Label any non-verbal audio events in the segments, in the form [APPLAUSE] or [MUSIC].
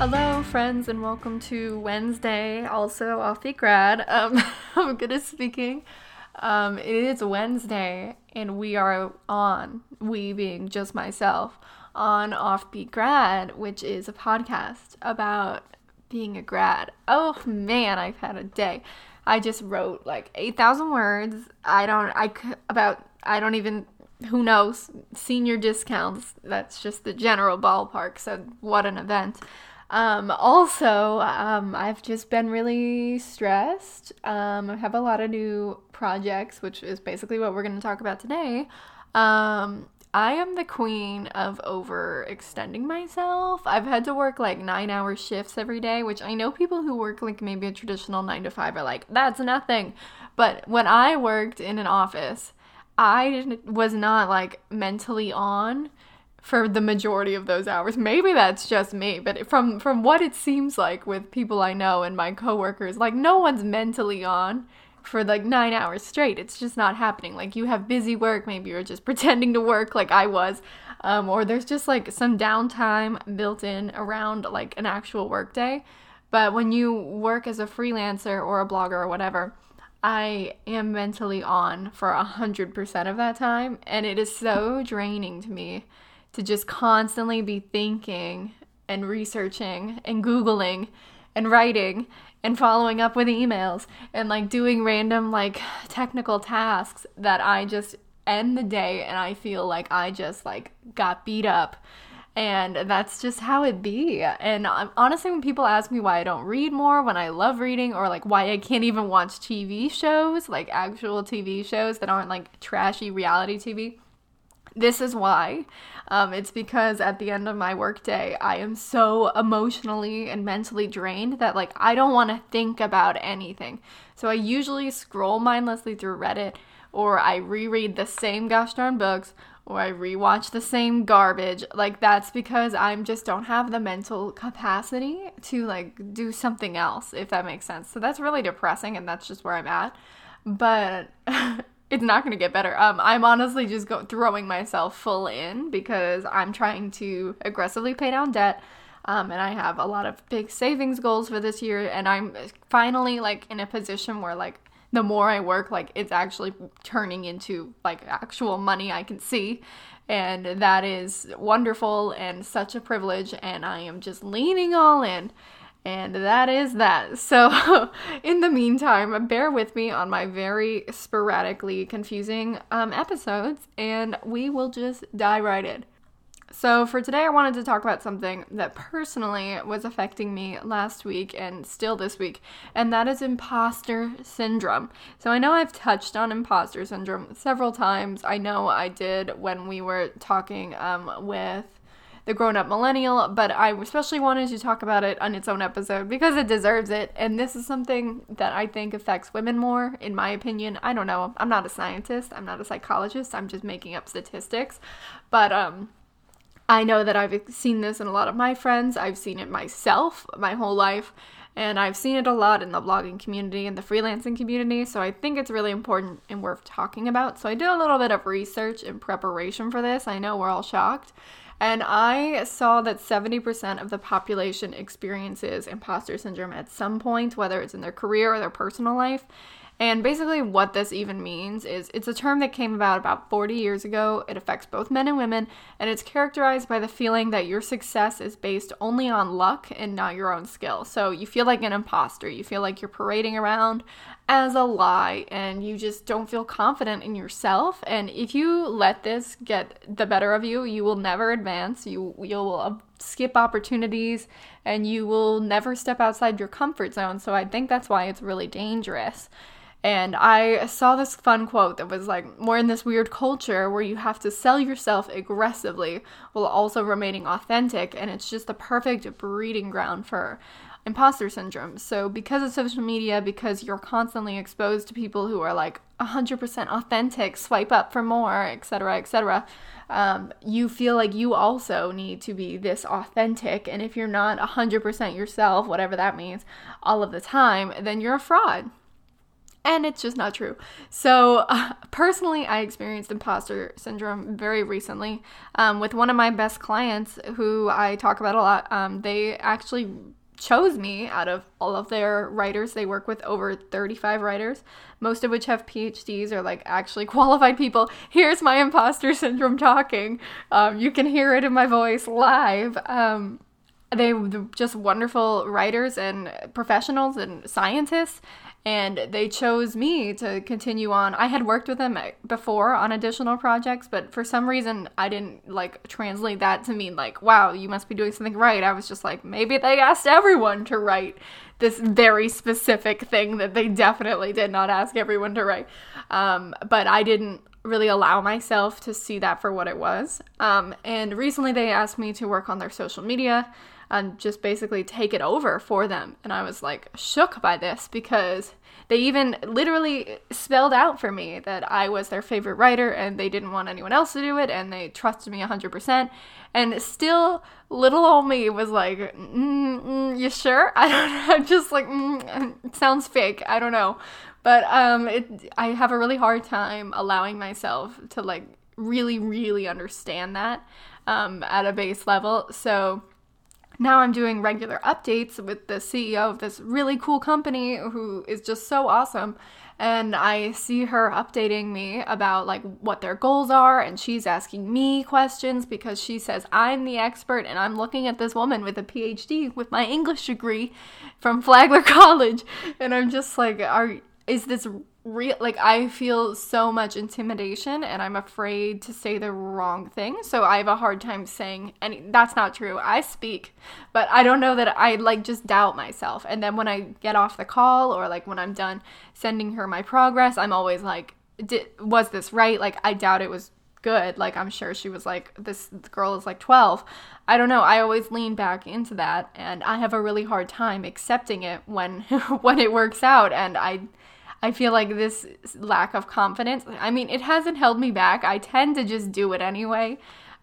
Hello, friends, and welcome to Wednesday, also off Offbeat Grad. Um, [LAUGHS] I'm good at speaking. Um, it is Wednesday, and we are on, we being just myself, on Offbeat Grad, which is a podcast about being a grad. Oh man, I've had a day. I just wrote like 8,000 words. I don't, I, about, I don't even, who knows, senior discounts. That's just the general ballpark. So, what an event. Um, also, um, I've just been really stressed. Um, I have a lot of new projects, which is basically what we're going to talk about today. Um, I am the queen of overextending myself. I've had to work like nine hour shifts every day, which I know people who work like maybe a traditional nine to five are like, that's nothing. But when I worked in an office, I was not like mentally on for the majority of those hours. Maybe that's just me, but from from what it seems like with people I know and my coworkers, like no one's mentally on for like 9 hours straight. It's just not happening. Like you have busy work, maybe you're just [LAUGHS] pretending to work like I was. Um, or there's just like some downtime built in around like an actual work day. But when you work as a freelancer or a blogger or whatever, I am mentally on for a hundred percent of that time, and it is so draining to me to just constantly be thinking and researching and Googling and writing and following up with emails and like doing random like technical tasks that I just end the day and I feel like I just like got beat up. And that's just how it be. And um, honestly, when people ask me why I don't read more, when I love reading, or like why I can't even watch TV shows, like actual TV shows that aren't like trashy reality TV, this is why. Um, it's because at the end of my workday, I am so emotionally and mentally drained that like I don't want to think about anything. So I usually scroll mindlessly through Reddit, or I reread the same gosh darn books, or I rewatch the same garbage. Like that's because I just don't have the mental capacity to like do something else, if that makes sense. So that's really depressing, and that's just where I'm at. But [LAUGHS] it's not going to get better. Um, I'm honestly just go- throwing myself full in because I'm trying to aggressively pay down debt. Um, and I have a lot of big savings goals for this year. And I'm finally like in a position where like the more I work, like it's actually turning into like actual money I can see. And that is wonderful and such a privilege. And I am just leaning all in. And that is that. [LAUGHS] So, in the meantime, bear with me on my very sporadically confusing um, episodes, and we will just dive right in. So, for today, I wanted to talk about something that personally was affecting me last week and still this week, and that is imposter syndrome. So, I know I've touched on imposter syndrome several times. I know I did when we were talking um, with the grown up millennial, but I especially wanted to talk about it on its own episode because it deserves it. And this is something that I think affects women more, in my opinion. I don't know. I'm not a scientist, I'm not a psychologist, I'm just making up statistics. But, um, I know that I've seen this in a lot of my friends. I've seen it myself my whole life. And I've seen it a lot in the blogging community and the freelancing community. So I think it's really important and worth talking about. So I did a little bit of research in preparation for this. I know we're all shocked. And I saw that 70% of the population experiences imposter syndrome at some point, whether it's in their career or their personal life. And basically, what this even means is it's a term that came about about 40 years ago. It affects both men and women, and it's characterized by the feeling that your success is based only on luck and not your own skill. So you feel like an imposter. You feel like you're parading around as a lie, and you just don't feel confident in yourself. And if you let this get the better of you, you will never advance. You you'll uh, skip opportunities, and you will never step outside your comfort zone. So I think that's why it's really dangerous. And I saw this fun quote that was like, we're in this weird culture where you have to sell yourself aggressively while also remaining authentic. And it's just the perfect breeding ground for imposter syndrome. So, because of social media, because you're constantly exposed to people who are like 100% authentic, swipe up for more, etc., etc., um, you feel like you also need to be this authentic. And if you're not 100% yourself, whatever that means, all of the time, then you're a fraud and it's just not true. So, uh, [LAUGHS] personally, I experienced imposter syndrome very recently um, with one of my best clients who I talk about a lot. Um, they actually chose me out of all of their writers. They work with over 35 writers, most of which have PhDs or like actually [LAUGHS] qualified people. Here's my imposter syndrome talking. Um, you can hear it in my voice live. Um, they just wonderful writers and professionals and scientists and they chose me to continue on. I had worked with them before on additional projects, but for some reason I didn't like translate that to mean like, wow, you must be doing something right. I was just like, maybe they asked everyone to write this very specific thing that they definitely did not ask everyone to write. Um, but I didn't really allow myself to see that for what it was. Um, and recently they asked me to work on their social media and just basically take it over for them. And I was like shook by this because they even literally spelled out for me that I was their favorite writer and they didn't want anyone else to do it and they trusted me 100%. And still, little old me was like, mm, mm, You sure? [LAUGHS] I don't know. I'm just like, mm, sounds fake. I don't know. But um, it, I have a really hard time allowing myself to like really, really understand that um, at a base level. So now I'm doing regular updates with the CEO of this really cool company who is just so awesome. And I see her updating me about like what their goals are, and she's asking me questions because she says I'm the expert, and I'm looking at this woman with a PhD with my English degree from Flagler [LAUGHS] College, and I'm just like, are is this real like I feel so much intimidation and I'm afraid to say the wrong thing. So I have a hard time saying any that's not true. I speak, but I don't know that I like just doubt myself. And then when I get off the call or like when I'm done sending her my progress, I'm always like was this right? Like I doubt it was good. Like I'm sure she was like this girl is like 12. I don't know. I always lean back into that and I have a really hard time accepting it when [LAUGHS] when it works out and I I feel like this lack of confidence, I mean, it hasn't held me back. I tend to just do it anyway,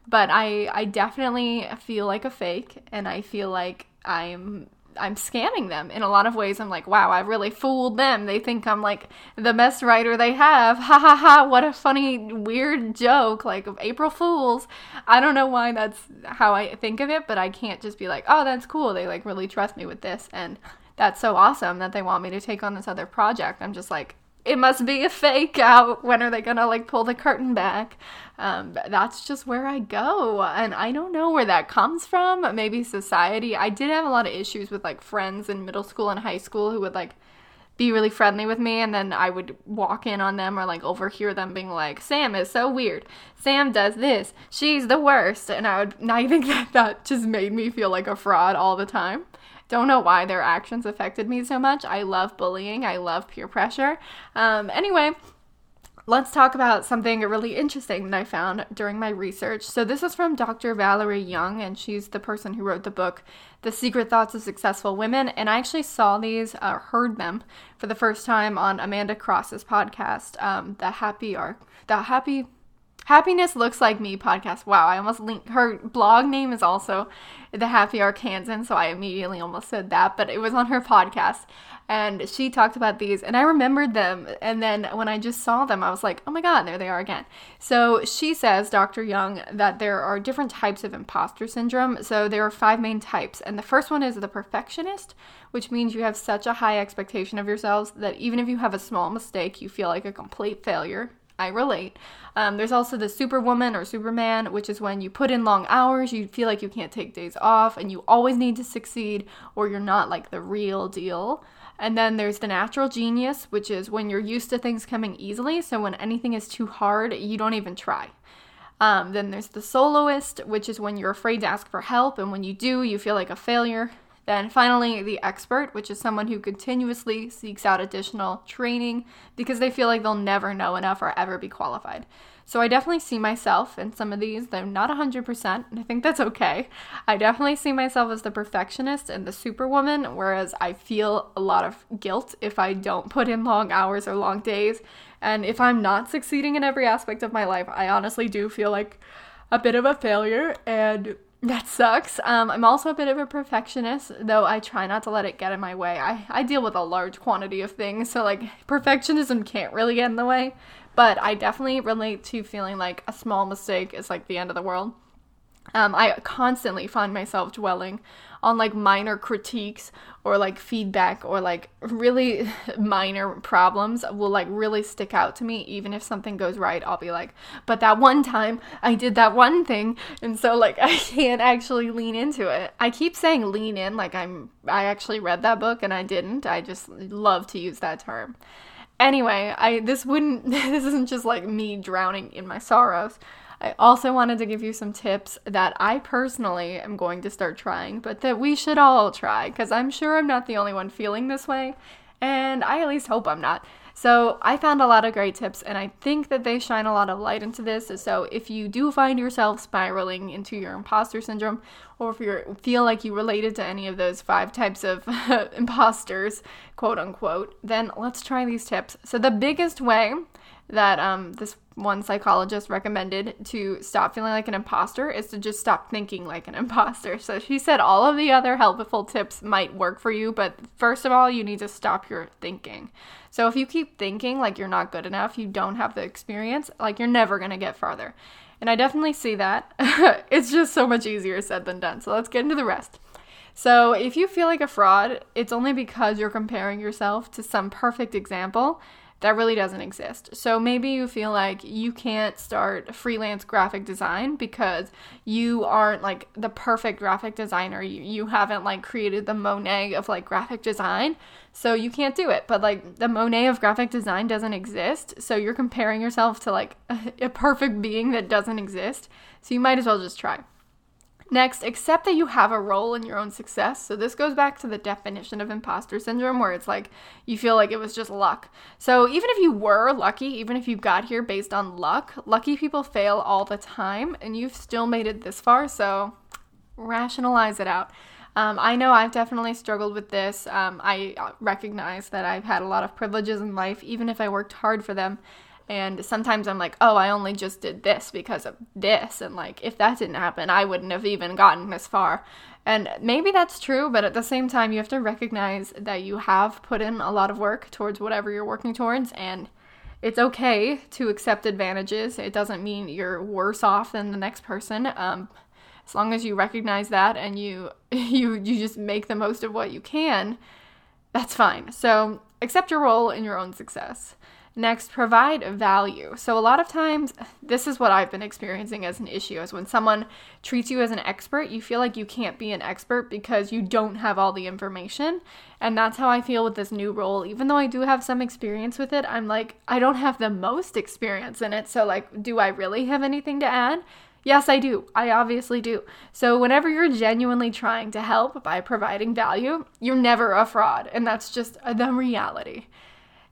but I I definitely feel like a fake and I feel like I'm I'm scamming them in a lot of ways. I'm like, wow, I really fooled them. They think I'm like the best writer they have. [LAUGHS] Ha ha ha, what a funny, weird joke, like April Fools. I don't know why that's how I think of it, but I can't just be like, oh, that's cool. They like really trust me with this. And that's so awesome that they want me to take on this other project. I'm just like, it must be a fake out. When are they gonna like pull the curtain back? Um, that's just where I go, and I don't know where that comes from. Maybe society. I did have a lot of issues with like friends in middle school and high school who would like be really friendly with me and then I would walk in on them or like overhear them being like, Sam is so weird. Sam does this. She's the worst. And I would, and I think that that just made me feel like a fraud all the time. Don't know why their actions affected me so much. I love bullying, I love peer pressure. Um, anyway, let's talk about something really interesting that I found during my research. So, this is from Dr. Valerie Young, and she's the person who wrote the book, The Secret Thoughts of Successful Women. And I actually saw these, uh, heard them for the first time on Amanda Cross's podcast, um, The Happy Arc, The Happy Happiness Looks Like Me podcast. Wow, I almost linked her blog name is also The Happy Arkansan, so I immediately almost said that, but it was on her podcast and she talked about these and I remembered them and then when I just saw them I was like, "Oh my god, there they are again." So she says, Dr. Young, that there are different types of imposter syndrome. So there are five main types, and the first one is the perfectionist, which means you have such a high expectation of yourselves that even if you have a small mistake, you feel like a complete failure. I relate. Um, there's also the Superwoman or Superman, which is when you put in long hours, you feel like you can't take days off, and you always need to succeed, or you're not like the real deal. And then there's the natural genius, which is when you're used to things coming easily, so when anything is too hard, you don't even try. Um, then there's the soloist, which is when you're afraid to ask for help, and when you do, you feel like a failure. Then finally, the expert, which is someone who continuously seeks out additional training because they feel like they'll never know enough or ever be qualified. So I definitely see myself in some of these. They're not 100%, and I think that's okay. I definitely see myself as the perfectionist and the superwoman, whereas I feel a lot of guilt if I don't put in long hours or long days. And if I'm not succeeding in every aspect of my life, I honestly do feel like a bit of a failure and that sucks. Um, I'm also a bit of a perfectionist, though I try not to let it get in my way. I, I deal with a large quantity of things, so like perfectionism can't really get in the way. But I definitely relate to feeling like a small mistake is like the end of the world. Um, I constantly find myself dwelling on like minor critiques or like feedback or like really [LAUGHS] minor problems will like really stick out to me. Even if something goes right i'll be like but that one time i did that one thing. And so like [LAUGHS] i can't actually lean into it. I keep saying lean in like i'm i actually read that book and i didn't. I just love to use that term. Anyway i this wouldn't [LAUGHS] this isn't just like me drowning in my sorrows I also wanted to give you some tips that I personally am going to start trying, but that we should all try because I'm sure I'm not the only one feeling this way, and I at least hope I'm not. So, I found a lot of great tips, and I think that they shine a lot of light into this. So, if you do find yourself spiraling into your imposter syndrome, or if you feel like you related to any of those five types of [LAUGHS] imposters, quote unquote, then let's try these tips. So, the biggest way that um, this one psychologist recommended to stop feeling like an imposter is to just stop thinking like an [LAUGHS] imposter. So she said all of the other helpful tips might work for you, but first of all, you need to stop your thinking. So if you keep thinking like you're not good enough, you don't have the experience, like you're never going to get farther. And I definitely see that. [LAUGHS] it's just so much easier said than done. So let's get into the rest. So, if you feel like a fraud, it's only because you're comparing yourself to some perfect example that really doesn't exist. So maybe you feel like you can't start freelance graphic design because you aren't like the perfect graphic designer. You, you haven't like created the Monet of like graphic design. So you can't do it. But like the Monet of graphic design doesn't exist. So you're comparing yourself to like a, [LAUGHS] a perfect being that doesn't exist. So you might as well just try. Next, accept that you have a role in your own success. So, this goes back to the definition of imposter syndrome, where it's like you feel like it was just luck. So, even if you were lucky, even if you got here based on luck, lucky people fail all the time, and you've still made it this far. So, rationalize it out. Um, I know I've definitely struggled with this. Um, I recognize that I've had a lot of privileges in life, even if I worked hard for them. And sometimes I'm like, oh, I only just did this because of this. And like, if that didn't happen, I wouldn't have even gotten this far. And maybe that's true, but at the same time, you have to recognize that you have put in a lot of work towards whatever you're working towards. And it's okay to accept advantages. It doesn't mean you're worse off than the next person. Um, as long as you recognize that and you [LAUGHS] you you just make the most of what you can, that's fine. So accept your role in your own success. Next, provide value. So, a lot of times, this is what I've been experiencing as an issue is when someone treats you as an expert, you feel like you can't be an expert because you don't have all the information. And that's how I feel with this new role. Even though I do have some experience with it, I'm like, I don't have the most experience in it. So, like, do I really have anything to add? Yes, I do. I obviously do. So, whenever you're genuinely trying to help by providing value, you're never a fraud. And that's just the reality.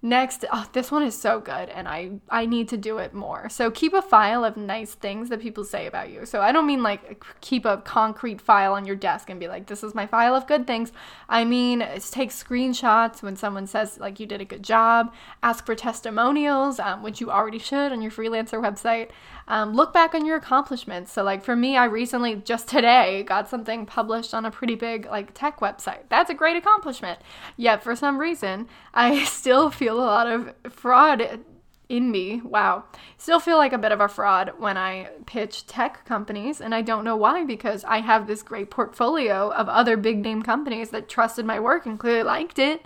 Next, oh, this one is so good and I I need to do it more. So keep a file of nice things that people say about you. So I don't mean like keep a concrete file on your desk and be like this is my file of good things. I mean take screenshots when someone says like you did a good job. Ask for testimonials, um, which you already should on your freelancer website. Um, look back on your accomplishments. So like for me, I recently just today got something published on a pretty big like tech website. That's a great accomplishment. Yet for some reason, [LAUGHS] I still feel a lot of fraud in me. Wow. Still feel like a bit of a fraud when I pitch tech companies, and I don't know why because I have this great portfolio of other big name companies that trusted my work and clearly liked it.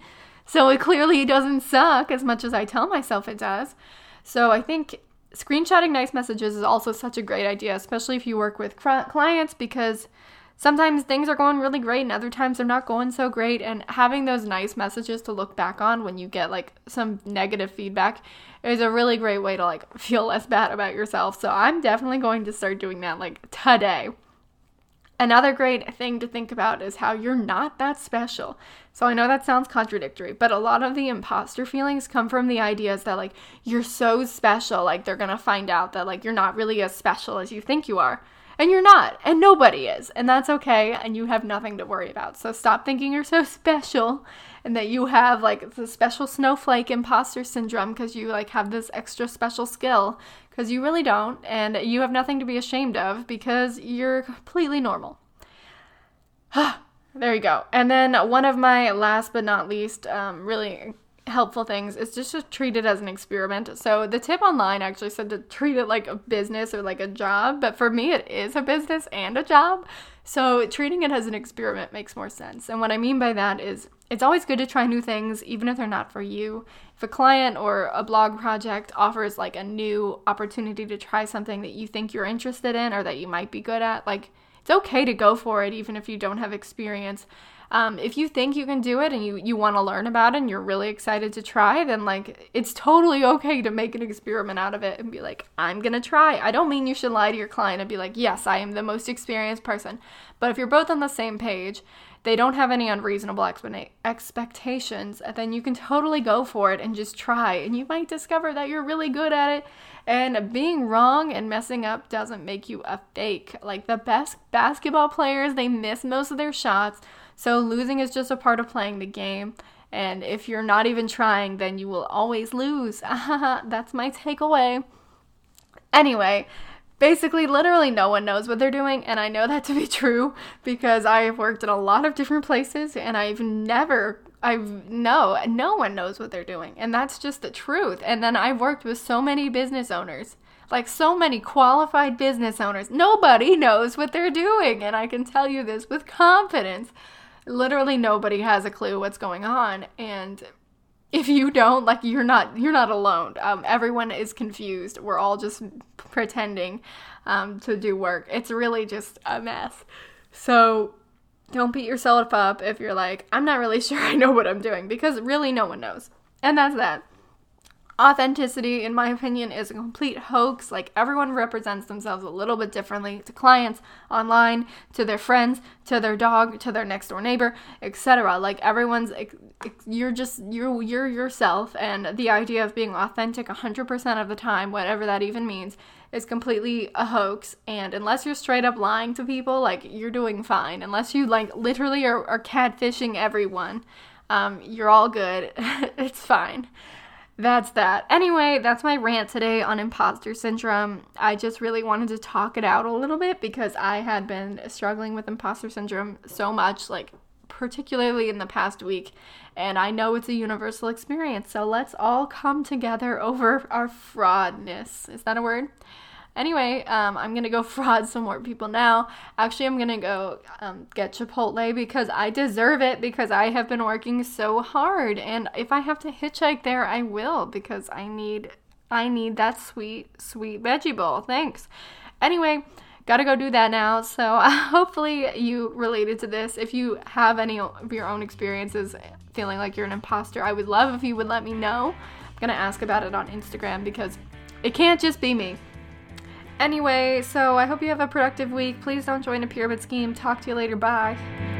So it clearly doesn't suck as much as I tell myself it does. So I think screenshotting nice messages is also such a great idea, especially if you work with clients because sometimes things are going really great and other times they're not going so great and having those nice messages to look back on when you get like some negative feedback is a really great way to like feel less bad about yourself. So I'm definitely going to start doing that like today. Another great thing to think about is how you're not that special. So I know that sounds contradictory, but a lot of the imposter feelings come from the ideas that like you're so special, like they're going to find out that like you're not really as special as you think you are. And you're not, and nobody is, and that's okay, and you have nothing to worry about. So stop thinking you're so [LAUGHS] special and that you have like the special snowflake imposter syndrome because you like have this extra special skill because you really don't, and you have nothing to be ashamed of because you're completely normal. [SIGHS] there you go. And then one of my last but not least, um, really helpful things is just to treat it as an experiment. So the tip online actually said to treat it like a business or like a job, but for me it is a business and a job. So treating it as an experiment makes more sense. And what I mean by that is it's always good to try new things even if they're not for you. If a client or a blog project offers like a new opportunity to try something that you think you're interested in or that you might be good at, like it's okay to go for it even if you don't have experience um, if you think you can do it and you, you want to learn about it and you're really excited to try, then like it's totally okay to make an experiment out of it and be like, I'm gonna try. I don't mean you should lie to your client and be like, yes, I am the most experienced person. But if you're both on the same page, they don't have any unreasonable expe- expectations, then you can totally go for it and just try. And you might discover that you're really good at it. And being wrong and messing up doesn't make you a fake. Like the best basketball players, they miss most of their shots so losing is just a part of playing the game. And if you're not even trying, then you will always lose. [LAUGHS] That's my takeaway. Anyway, basically, literally no one knows what they're doing. And I know that to be [LAUGHS] true because I have worked in a lot of different places and I've never I've no no one knows what they're doing and that's just the truth. And then I've worked with so many business owners like so many qualified business owners. Nobody knows what they're doing and I can tell you this with confidence. Literally nobody has a clue what's going on and if you don't like you're not you're not alone. Um, everyone is confused. We're all just pretending um, to do work. It's really just a mess. So don't beat yourself up if you're like i'm not really [LAUGHS] sure i know what i'm doing because really no one knows and that's that Authenticity, in my opinion, is a complete hoax. Like everyone represents themselves a little bit differently to clients, online, to their friends, to their dog, to their next door neighbor, etc. Like everyone's, you're just you're you're yourself, and the idea of being authentic 100% of the time, whatever that even means, is completely a hoax. And unless you're straight up lying to people, like you're doing fine. Unless you like literally are, are catfishing everyone, um, you're all good. [LAUGHS] it's fine that's that. Anyway, that's my rant today on imposter syndrome. I just really wanted to talk it out a little bit because I had been struggling with imposter syndrome so much, like particularly in the past week, and I know it's a universal experience. So let's all come together over our fraudness. Is that a word? Anyway, um, I'm gonna go [LAUGHS] fraud some more people now. Actually, I'm gonna go um, get Chipotle because I deserve it because I have been working so hard, and if I have to hitchhike there, I will because I need I need that sweet sweet veggie bowl. Thanks. Anyway, gotta go do that now. So [LAUGHS] hopefully you related to this. If you have any of your own experiences feeling like you're an imposter, I would love if you would let me know. I'm gonna ask about it on Instagram because it can't just be me. Anyway, so I hope you have a productive week. Please don't join a pyramid scheme. Talk to you later. Bye.